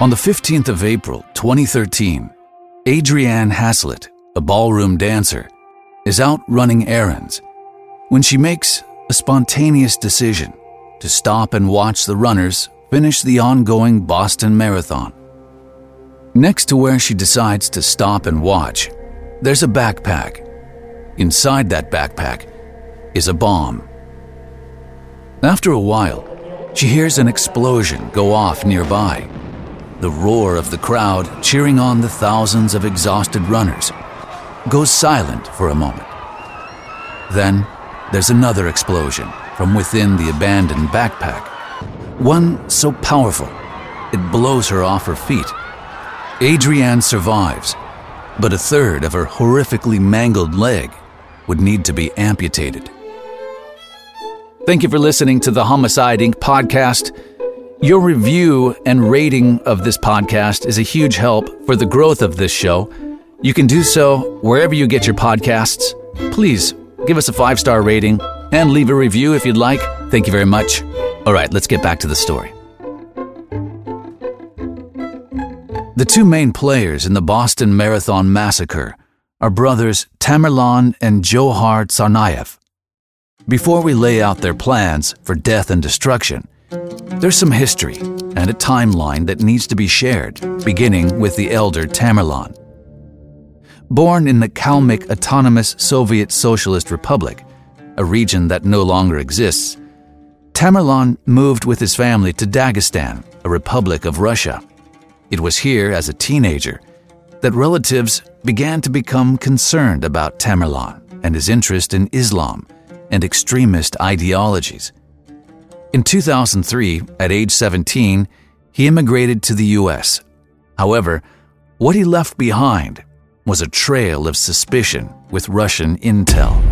On the 15th of April, 2013, Adrianne Haslet, a ballroom dancer, is out running errands when she makes a spontaneous decision to stop and watch the runners finish the ongoing Boston Marathon. Next to where she decides to stop and watch, there's a backpack. Inside that backpack is a bomb. After a while, she hears an explosion go off nearby. The roar of the crowd cheering on the thousands of exhausted runners goes silent for a moment. Then there's another explosion from within the abandoned backpack, one so powerful it blows her off her feet. Adrianne survives, but a third of her horrifically mangled leg would need to be amputated. Thank you for listening to the Homicide Inc. podcast. Your review and rating of this podcast is a huge help for the growth of this show. You can do so wherever you get your podcasts. Please give us a five star rating and leave a review if you'd like. Thank you very much. All right, let's get back to the story. The two main players in the Boston Marathon massacre are brothers Tamerlan and Dzhokhar Tsarnaev. Before we lay out their plans for death and destruction, there's some history and a timeline that needs to be shared, beginning with the elder Tamerlan. Born in the Kalmyk Autonomous Soviet Socialist Republic, a region that no longer exists, Tamerlan moved with his family to Dagestan, a republic of Russia. It was here, as a teenager, that relatives began to become concerned about Tamerlan and his interest in Islam and extremist ideologies. In 2003, at age 17, he immigrated to the US. However, what he left behind was a trail of suspicion with Russian intel.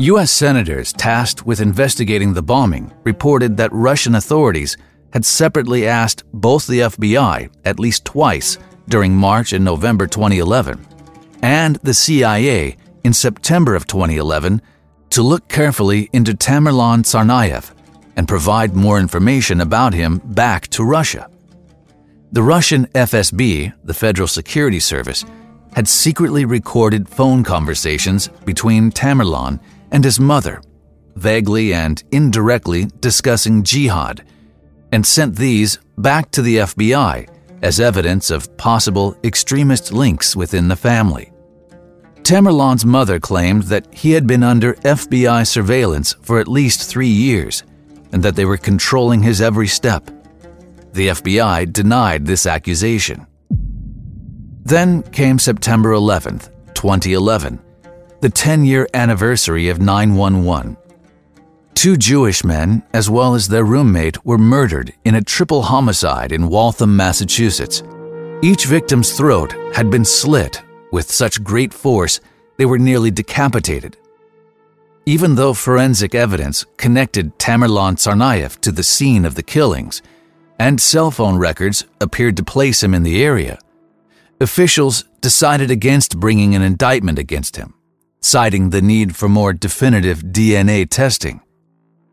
U.S. senators tasked with investigating the bombing reported that Russian authorities had separately asked both the FBI at least twice during March and November 2011 and the CIA in September of 2011 to look carefully into Tamerlan Tsarnaev and provide more information about him back to Russia. The Russian FSB, the Federal Security Service, had secretly recorded phone conversations between Tamerlan and his mother, vaguely and indirectly discussing jihad, and sent these back to the FBI as evidence of possible extremist links within the family. Tamerlan's mother claimed that he had been under FBI surveillance for at least three years and that they were controlling his every step. The FBI denied this accusation. Then came September 11, 2011, the 10 year anniversary of 911. Two Jewish men, as well as their roommate, were murdered in a triple homicide in Waltham, Massachusetts. Each victim's throat had been slit with such great force they were nearly decapitated. Even though forensic evidence connected Tamerlan Tsarnaev to the scene of the killings, and cell phone records appeared to place him in the area, officials decided against bringing an indictment against him, citing the need for more definitive DNA testing.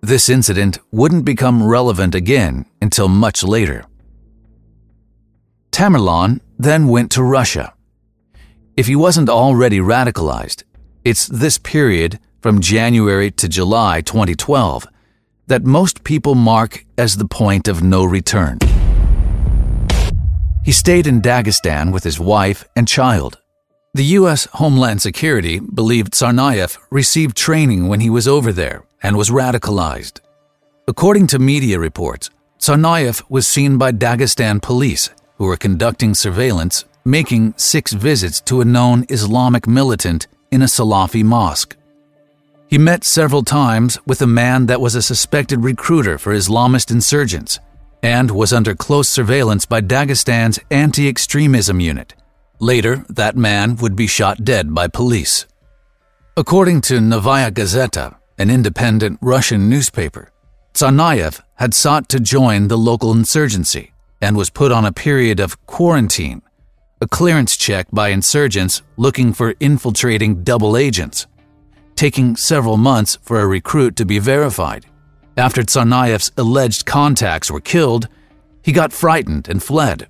This incident wouldn't become relevant again until much later. Tamerlan then went to Russia if he wasn't already radicalized, it's this period from January to July 2012 that most people mark as the point of no return. He stayed in Dagestan with his wife and child. The U.S. Homeland Security believed Tsarnaev received training when he was over there and was radicalized. According to media reports, Tsarnaev was seen by Dagestan police who were conducting surveillance making six visits to a known Islamic militant in a Salafi mosque. He met several times with a man that was a suspected recruiter for Islamist insurgents and was under close surveillance by Dagestan's anti extremism unit. Later, that man would be shot dead by police. According to Novaya Gazeta, an independent Russian newspaper, Tsarnaev had sought to join the local insurgency and was put on a period of quarantine a clearance check by insurgents looking for infiltrating double agents, taking several months for a recruit to be verified. After Tsarnaev's alleged contacts were killed, he got frightened and fled.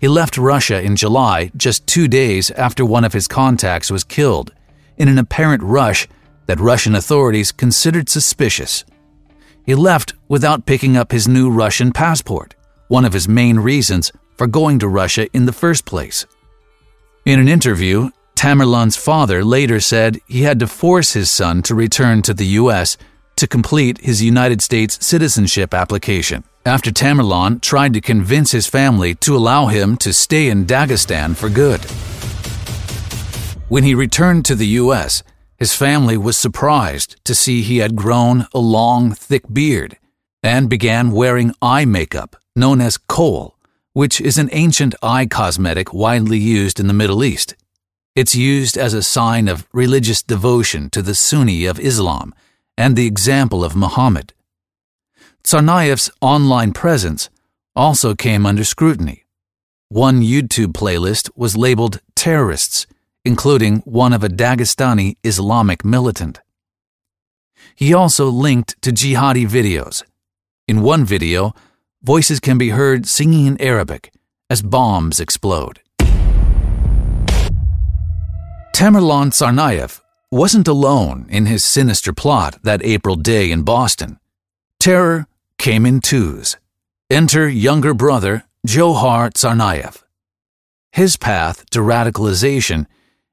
He left Russia in July, just two days after one of his contacts was killed, in an apparent rush that Russian authorities considered suspicious. He left without picking up his new Russian passport, one of his main reasons for going to Russia in the first place. In an interview, Tamerlan's father later said he had to force his son to return to the U.S. to complete his United States citizenship application after Tamerlan tried to convince his family to allow him to stay in Dagestan for good. When he returned to the U.S., his family was surprised to see he had grown a long, thick beard and began wearing eye makeup known as kohl, which is an ancient eye cosmetic widely used in the Middle East. It's used as a sign of religious devotion to the Sunnah of Islam and the example of Muhammad. Tsarnaev's online presence also came under scrutiny. One YouTube playlist was labeled terrorists, including one of a Dagestani Islamic militant. He also linked to jihadi videos. In one video, voices can be heard singing in Arabic as bombs explode. Tamerlan Tsarnaev wasn't alone in his sinister plot that April day in Boston. Terror came in twos. Enter younger brother Dzhokhar Tsarnaev. His path to radicalization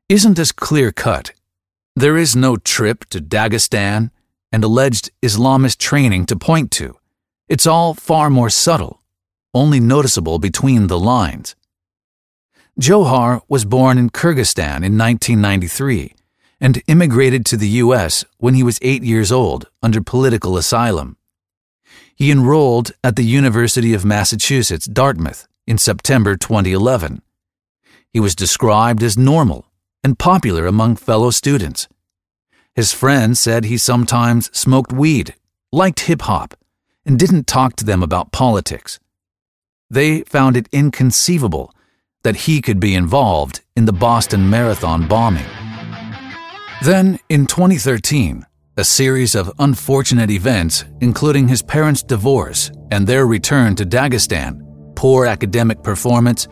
isn't as clear cut. There is no trip to Dagestan and alleged Islamist training to point to. It's all far more subtle, only noticeable between the lines. Dzhokhar was born in Kyrgyzstan in 1993 and immigrated to the U.S. when he was eight years old under political asylum. He enrolled at the University of Massachusetts, Dartmouth, in September 2011. He was described as normal and popular among fellow students. His friends said he sometimes smoked weed, liked hip hop, and didn't talk to them about politics. They found it inconceivable that he could be involved in the Boston Marathon bombing. Then, in 2013, a series of unfortunate events, including his parents' divorce and their return to Dagestan, poor academic performance,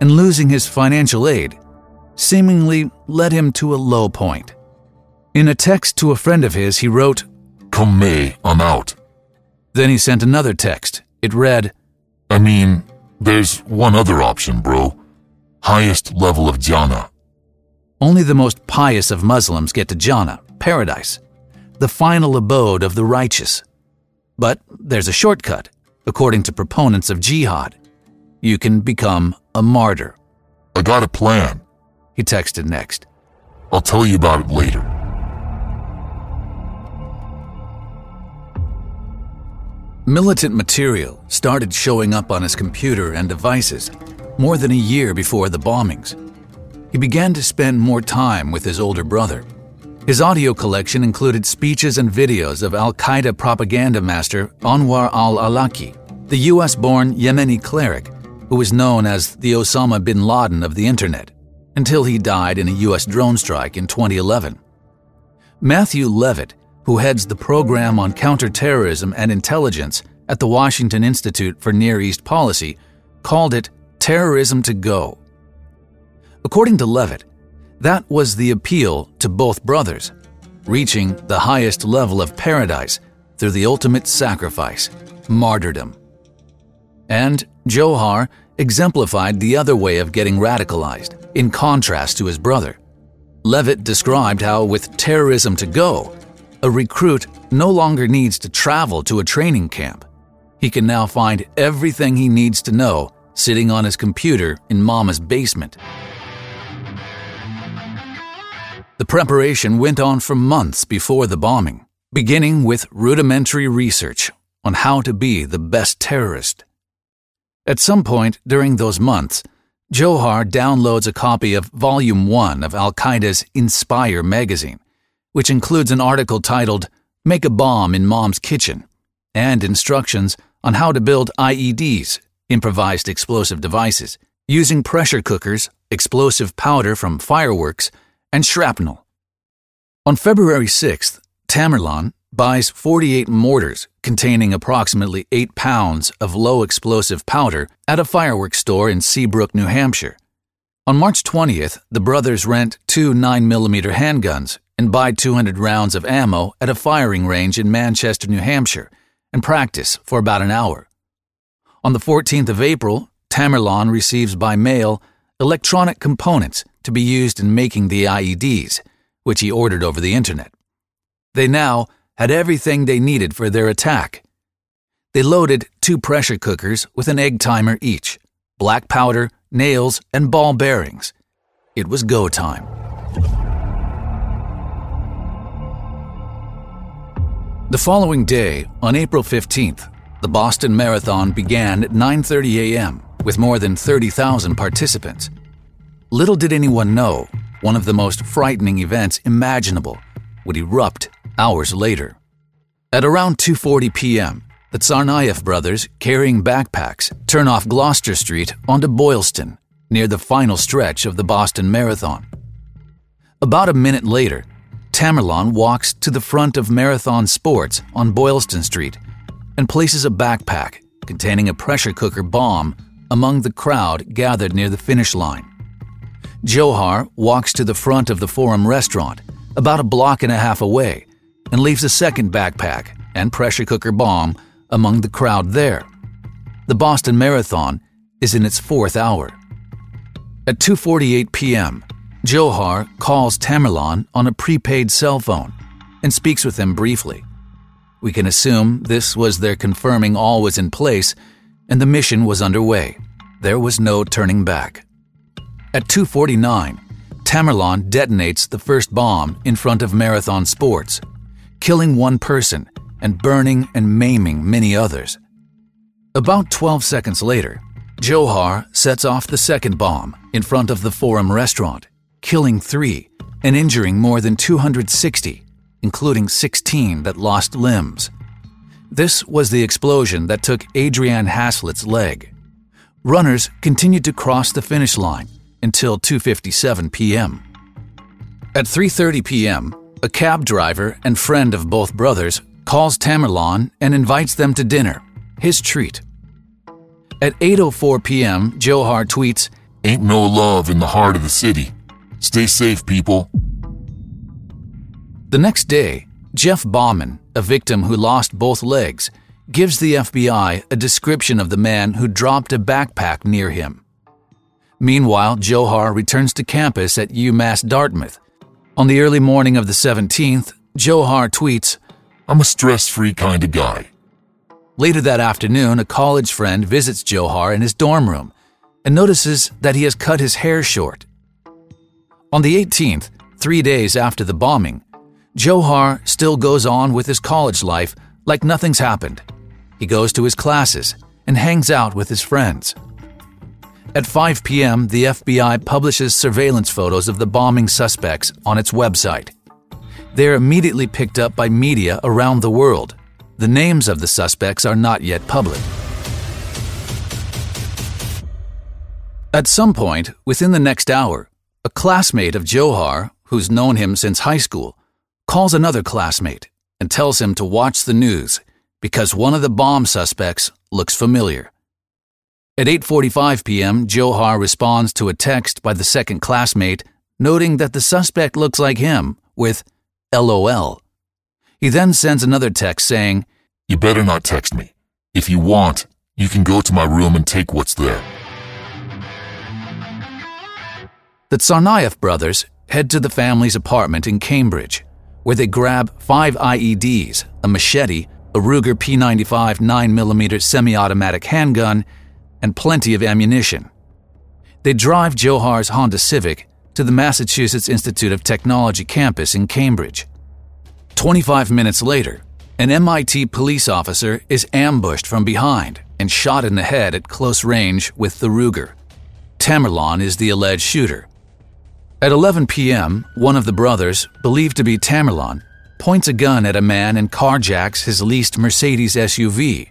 and losing his financial aid, seemingly led him to a low point. In a text to a friend of his, he wrote, Come May, I'm out. Then he sent another text. It read, I mean, there's one other option, bro. Highest level of jannah. Only the most pious of Muslims get to Jannah, paradise the final abode of the righteous. But there's a shortcut, according to proponents of jihad. You can become a martyr. I got a plan. He texted next. I'll tell you about it later. Militant material started showing up on his computer and devices more than a year before the bombings. He began to spend more time with his older brother his audio collection included speeches and videos of Al Qaeda propaganda master Anwar al Awlaki, the US born Yemeni cleric who was known as the Osama bin Laden of the Internet, until he died in a US drone strike in 2011. Matthew Levitt, who heads the program on counterterrorism and intelligence at the Washington Institute for Near East Policy, called it terrorism to go. According to Levitt, that was the appeal to both brothers, reaching the highest level of paradise through the ultimate sacrifice, martyrdom. And Dzhokhar exemplified the other way of getting radicalized, in contrast to his brother. Levitt described how, with terrorism to go, a recruit no longer needs to travel to a training camp. He can now find everything he needs to know sitting on his computer in Mama's basement. The preparation went on for months before the bombing, beginning with rudimentary research on how to be the best terrorist. At some point during those months, Dzhokhar downloads a copy of Volume 1 of Al Qaeda's Inspire magazine, which includes an article titled Make a Bomb in Mom's Kitchen and instructions on how to build IEDs, improvised explosive devices, using pressure cookers, explosive powder from fireworks, and shrapnel. On February 6th, Tamerlan, buys 48 mortars containing approximately 8 pounds of low explosive powder at a fireworks store in Seabrook, New Hampshire. On March 20th, the brothers rent two 9mm handguns and buy 200 rounds of ammo at a firing range in Manchester, New Hampshire, and practice for about an hour. On the 14th of April, Tamerlan receives by mail electronic components to be used in making the IEDs, which he ordered over the internet. They now had everything they needed for their attack. They loaded two pressure cookers with an egg timer each, black powder, nails, and ball bearings. It was go time. The following day, on April 15th, the Boston Marathon began at 9:30 a.m. with more than 30,000 participants. Little did anyone know, one of the most frightening events imaginable would erupt hours later. At around 2:40 p.m., the Tsarnaev brothers, carrying backpacks, turn off Gloucester Street onto Boylston, near the final stretch of the Boston Marathon. About a minute later, Tamerlan walks to the front of Marathon Sports on Boylston Street and places a backpack containing a pressure cooker bomb among the crowd gathered near the finish line. Dzhokhar walks to the front of the Forum restaurant, about a block and a half away, and leaves a second backpack and pressure cooker bomb among the crowd there. The Boston Marathon is in its fourth hour. At 2:48 p.m., Dzhokhar calls Tamerlan on a prepaid cell phone and speaks with him briefly. We can assume this was their confirming all was in place and the mission was underway. There was no turning back. At 2:49, Tamerlan detonates the first bomb in front of Marathon Sports, killing one person and burning and maiming many others. About 12 seconds later, Dzhokhar sets off the second bomb in front of the Forum restaurant killing three and injuring more than 260, including 16 that lost limbs. This was the explosion that took Adrianne Haslet's leg. Runners continued to cross the finish line until 2:57 p.m. At 3:30 p.m., a cab driver and friend of both brothers calls Tamerlan and invites them to dinner, his treat. At 8:04 p.m., Dzhokhar tweets, "Ain't no love in the heart of the city." Stay safe, people. The next day, Jeff Bauman, a victim who lost both legs, gives the FBI a description of the man who dropped a backpack near him. Meanwhile, Dzhokhar returns to campus at UMass Dartmouth. On the early morning of the 17th, Dzhokhar tweets, I'm a stress free kind of guy. Later that afternoon, a college friend visits Dzhokhar in his dorm room and notices that he has cut his hair short. On the 18th, three days after the bombing, Dzhokhar still goes on with his college life like nothing's happened. He goes to his classes and hangs out with his friends. At 5 p.m., the FBI publishes surveillance photos of the bombing suspects on its website. They are immediately picked up by media around the world. The names of the suspects are not yet public. At some point, within the next hour, a classmate of Dzhokhar, who's known him since high school, calls another classmate and tells him to watch the news because one of the bomb suspects looks familiar. At 8:45 p.m., Dzhokhar responds to a text by the second classmate noting that the suspect looks like him with LOL. He then sends another text saying, "You better not text me. If you want, you can go to my room and take what's there." The Tsarnaev brothers head to the family's apartment in Cambridge, where they grab five IEDs, a machete, a Ruger P95 9mm semi automatic handgun, and plenty of ammunition. They drive Dzhokhar's Honda Civic to the Massachusetts Institute of Technology campus in Cambridge. 25 minutes later, an MIT police officer is ambushed from behind and shot in the head at close range with the Ruger. Tamerlan is the alleged shooter. At 11 p.m., one of the brothers, believed to be Tamerlan, points a gun at a man and carjacks his leased Mercedes SUV.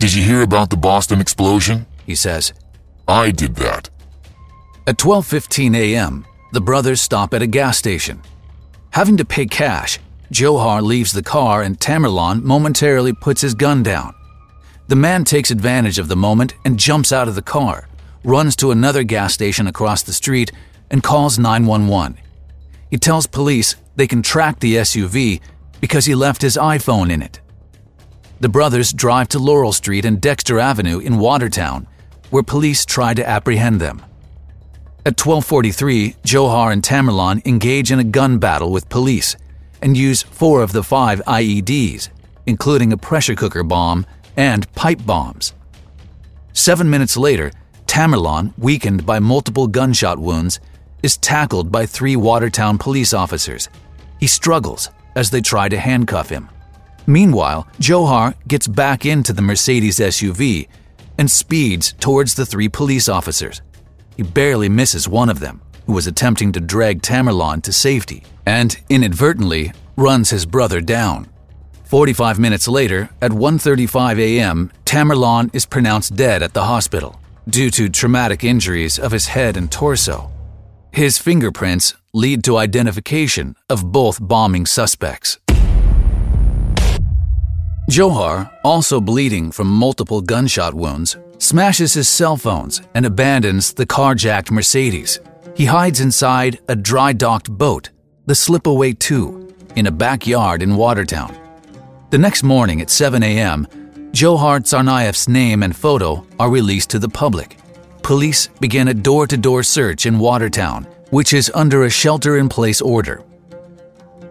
Did you hear about the Boston explosion? He says. I did that. At 12:15 a.m., the brothers stop at a gas station. Having to pay cash, Dzhokhar leaves the car and Tamerlan momentarily puts his gun down. The man takes advantage of the moment and jumps out of the car, runs to another gas station across the street, and calls 911. He tells police they can track the SUV because he left his iPhone in it. The brothers drive to Laurel Street and Dexter Avenue in Watertown, where police try to apprehend them. At 12:43, Dzhokhar and Tamerlan engage in a gun battle with police and use four of the five IEDs, including a pressure cooker bomb and pipe bombs. Seven minutes later, Tamerlan, weakened by multiple gunshot wounds, is tackled by three Watertown police officers. He struggles as they try to handcuff him. Meanwhile, Dzhokhar gets back into the Mercedes SUV and speeds towards the three police officers. He barely misses one of them, who was attempting to drag Tamerlan to safety, and inadvertently runs his brother down. 45 minutes later, at 1:35 a.m., Tamerlan is pronounced dead at the hospital due to traumatic injuries of his head and torso. His fingerprints lead to identification of both bombing suspects. Dzhokhar, also bleeding from multiple gunshot wounds, smashes his cell phones and abandons the carjacked Mercedes. He hides inside a dry docked boat, the Slipaway 2, in a backyard in Watertown. The next morning at 7 a.m., Dzhokhar Tsarnaev's name and photo are released to the public. Police begin a door to door search in Watertown, which is under a shelter in place order.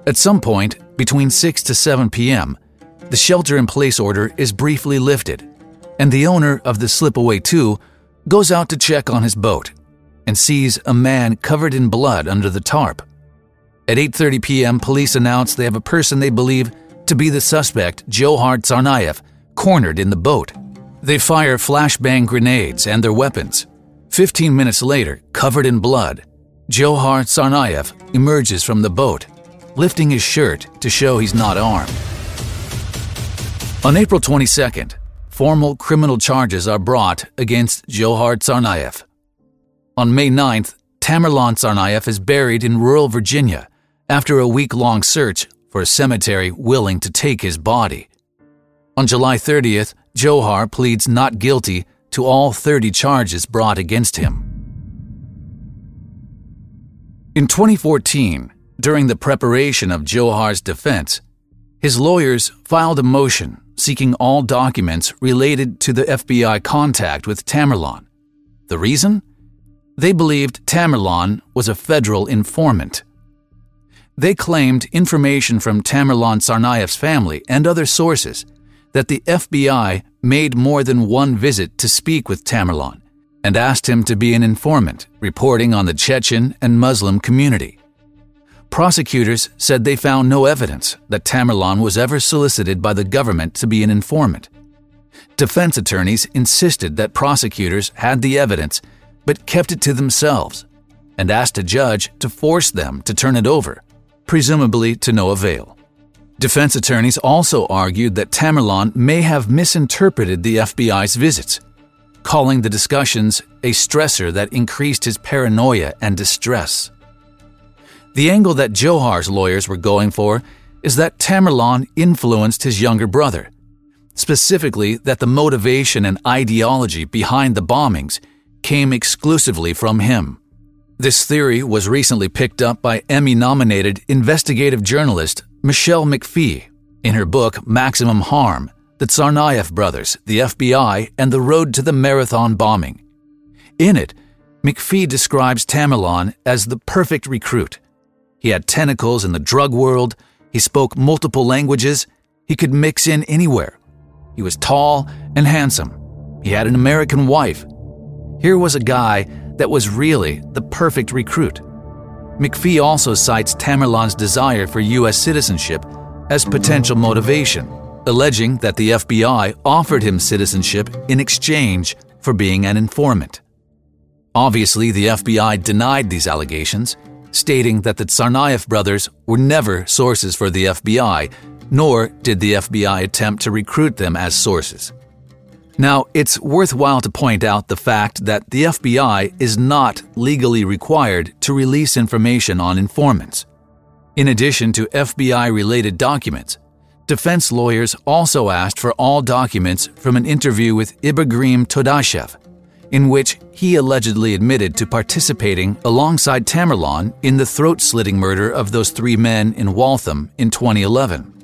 At some point, between 6 to 7 p.m., the shelter in place order is briefly lifted, and the owner of the Slipaway 2 goes out to check on his boat and sees a man covered in blood under the tarp. At 8:30 p.m., police announce they have a person they believe to be the suspect, Dzhokhar Tsarnaev, cornered in the boat. They fire flashbang grenades and their weapons. 15 minutes later, covered in blood, Dzhokhar Tsarnaev emerges from the boat, lifting his shirt to show he's not armed. On April 22nd, formal criminal charges are brought against Dzhokhar Tsarnaev. On May 9th, Tamerlan Tsarnaev is buried in rural Virginia after a week long search for a cemetery willing to take his body. On July 30th, Dzhokhar pleads not guilty to all 30 charges brought against him. In 2014, during the preparation of Dzhokhar's defense, his lawyers filed a motion seeking all documents related to the FBI contact with Tamerlan. The reason? They believed Tamerlan was a federal informant. They claimed information from Tamerlan Tsarnaev's family and other sources that the FBI made more than one visit to speak with Tamerlan and asked him to be an informant, reporting on the Chechen and Muslim community. Prosecutors said they found no evidence that Tamerlan was ever solicited by the government to be an informant. Defense attorneys insisted that prosecutors had the evidence but kept it to themselves and asked a judge to force them to turn it over, presumably to no avail. Defense attorneys also argued that Tamerlan may have misinterpreted the FBI's visits, calling the discussions a stressor that increased his paranoia and distress. The angle that Dzhokhar's lawyers were going for is that Tamerlan influenced his younger brother, specifically that the motivation and ideology behind the bombings came exclusively from him. This theory was recently picked up by Emmy nominated investigative journalist Michelle McPhee in her book Maximum Harm The Tsarnaev Brothers, the FBI, and the Road to the Marathon Bombing. In it, McPhee describes Tamerlan as the perfect recruit he had tentacles in the drug world, he spoke multiple languages, he could mix in anywhere. He was tall and handsome. He had an American wife. Here was a guy that was really the perfect recruit. McPhee also cites Tamerlan's desire for U.S. citizenship as potential motivation, alleging that the FBI offered him citizenship in exchange for being an informant. Obviously, the FBI denied these allegations stating that the Tsarnaev brothers were never sources for the FBI, nor did the FBI attempt to recruit them as sources. Now, it's worthwhile to point out the fact that the FBI is not legally required to release information on informants. In addition to FBI related documents, defense lawyers also asked for all documents from an interview with Ibragim Todashev, in which he allegedly admitted to participating alongside Tamerlan in the throat slitting murder of those three men in Waltham in 2011.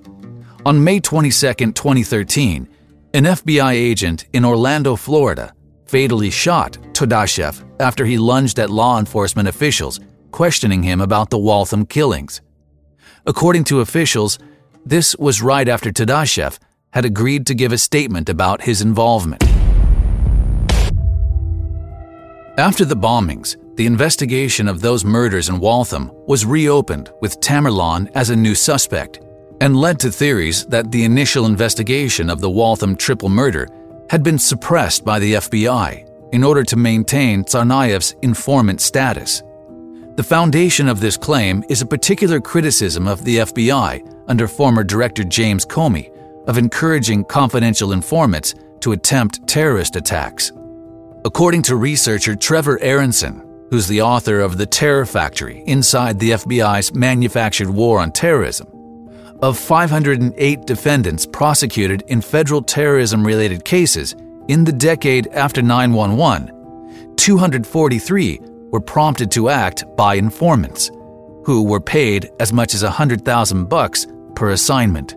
On May 22, 2013, an FBI agent in Orlando, Florida, fatally shot Todashev after he lunged at law enforcement officials, questioning him about the Waltham killings. According to officials, this was right after Todashev had agreed to give a statement about his involvement. After the bombings, the investigation of those murders in Waltham was reopened with Tamerlan as a new suspect and led to theories that the initial investigation of the Waltham triple murder had been suppressed by the FBI in order to maintain Tsarnaev's informant status. The foundation of this claim is a particular criticism of the FBI under former Director James Comey of encouraging confidential informants to attempt terrorist attacks. According to researcher Trevor Aaronson, who's the author of The Terror Factory Inside the FBI's Manufactured War on Terrorism, of 508 defendants prosecuted in federal terrorism related cases in the decade after 911, 243 were prompted to act by informants, who were paid as much as 100,000 bucks per assignment.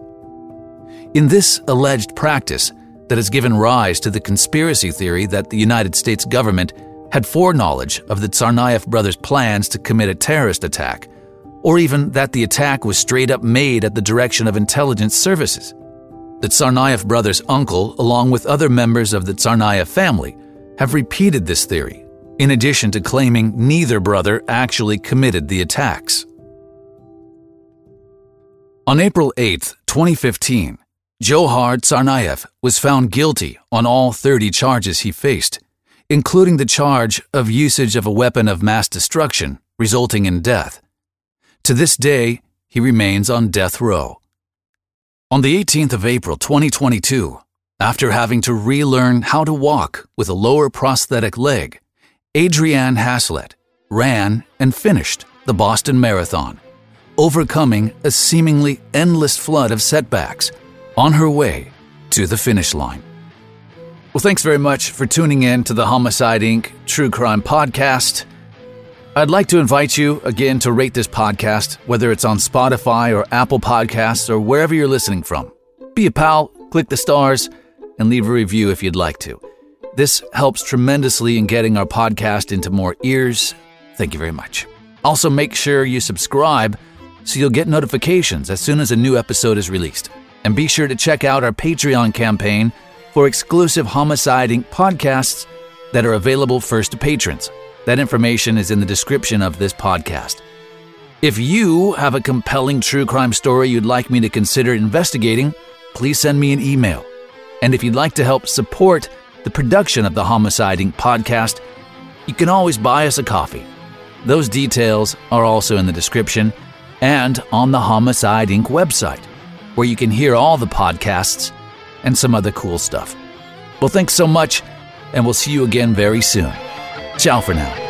In this alleged practice, that has given rise to the conspiracy theory that the United States government had foreknowledge of the Tsarnaev brothers' plans to commit a terrorist attack, or even that the attack was straight up made at the direction of intelligence services. The Tsarnaev brothers' uncle, along with other members of the Tsarnaev family, have repeated this theory, in addition to claiming neither brother actually committed the attacks. On April 8, 2015, Dzhokhar Tsarnaev was found guilty on all 30 charges he faced, including the charge of usage of a weapon of mass destruction resulting in death. To this day, he remains on death row. On the 18th of April 2022, after having to relearn how to walk with a lower prosthetic leg, Adrianne Haslet ran and finished the Boston Marathon, overcoming a seemingly endless flood of setbacks on her way to the finish line. Well, thanks very much for tuning in to the Homicide Inc. True Crime Podcast. I'd like to invite you again to rate this podcast, whether it's on Spotify or Apple Podcasts or wherever you're listening from. Be a pal, click the stars, and leave a review if you'd like to. This helps tremendously in getting our podcast into more ears. Thank you very much. Also, make sure you subscribe so you'll get notifications as soon as a new episode is released. And be sure to check out our Patreon campaign for exclusive Homicide Inc. podcasts that are available first to patrons. That information is in the description of this podcast. If you have a compelling true crime story you'd like me to consider investigating, please send me an email. And if you'd like to help support the production of the Homicide Inc. podcast, you can always buy us a coffee. Those details are also in the description and on the Homicide Inc. website where you can hear all the podcasts and some other cool stuff. Well, thanks so much, and we'll see you again very soon. Ciao for now.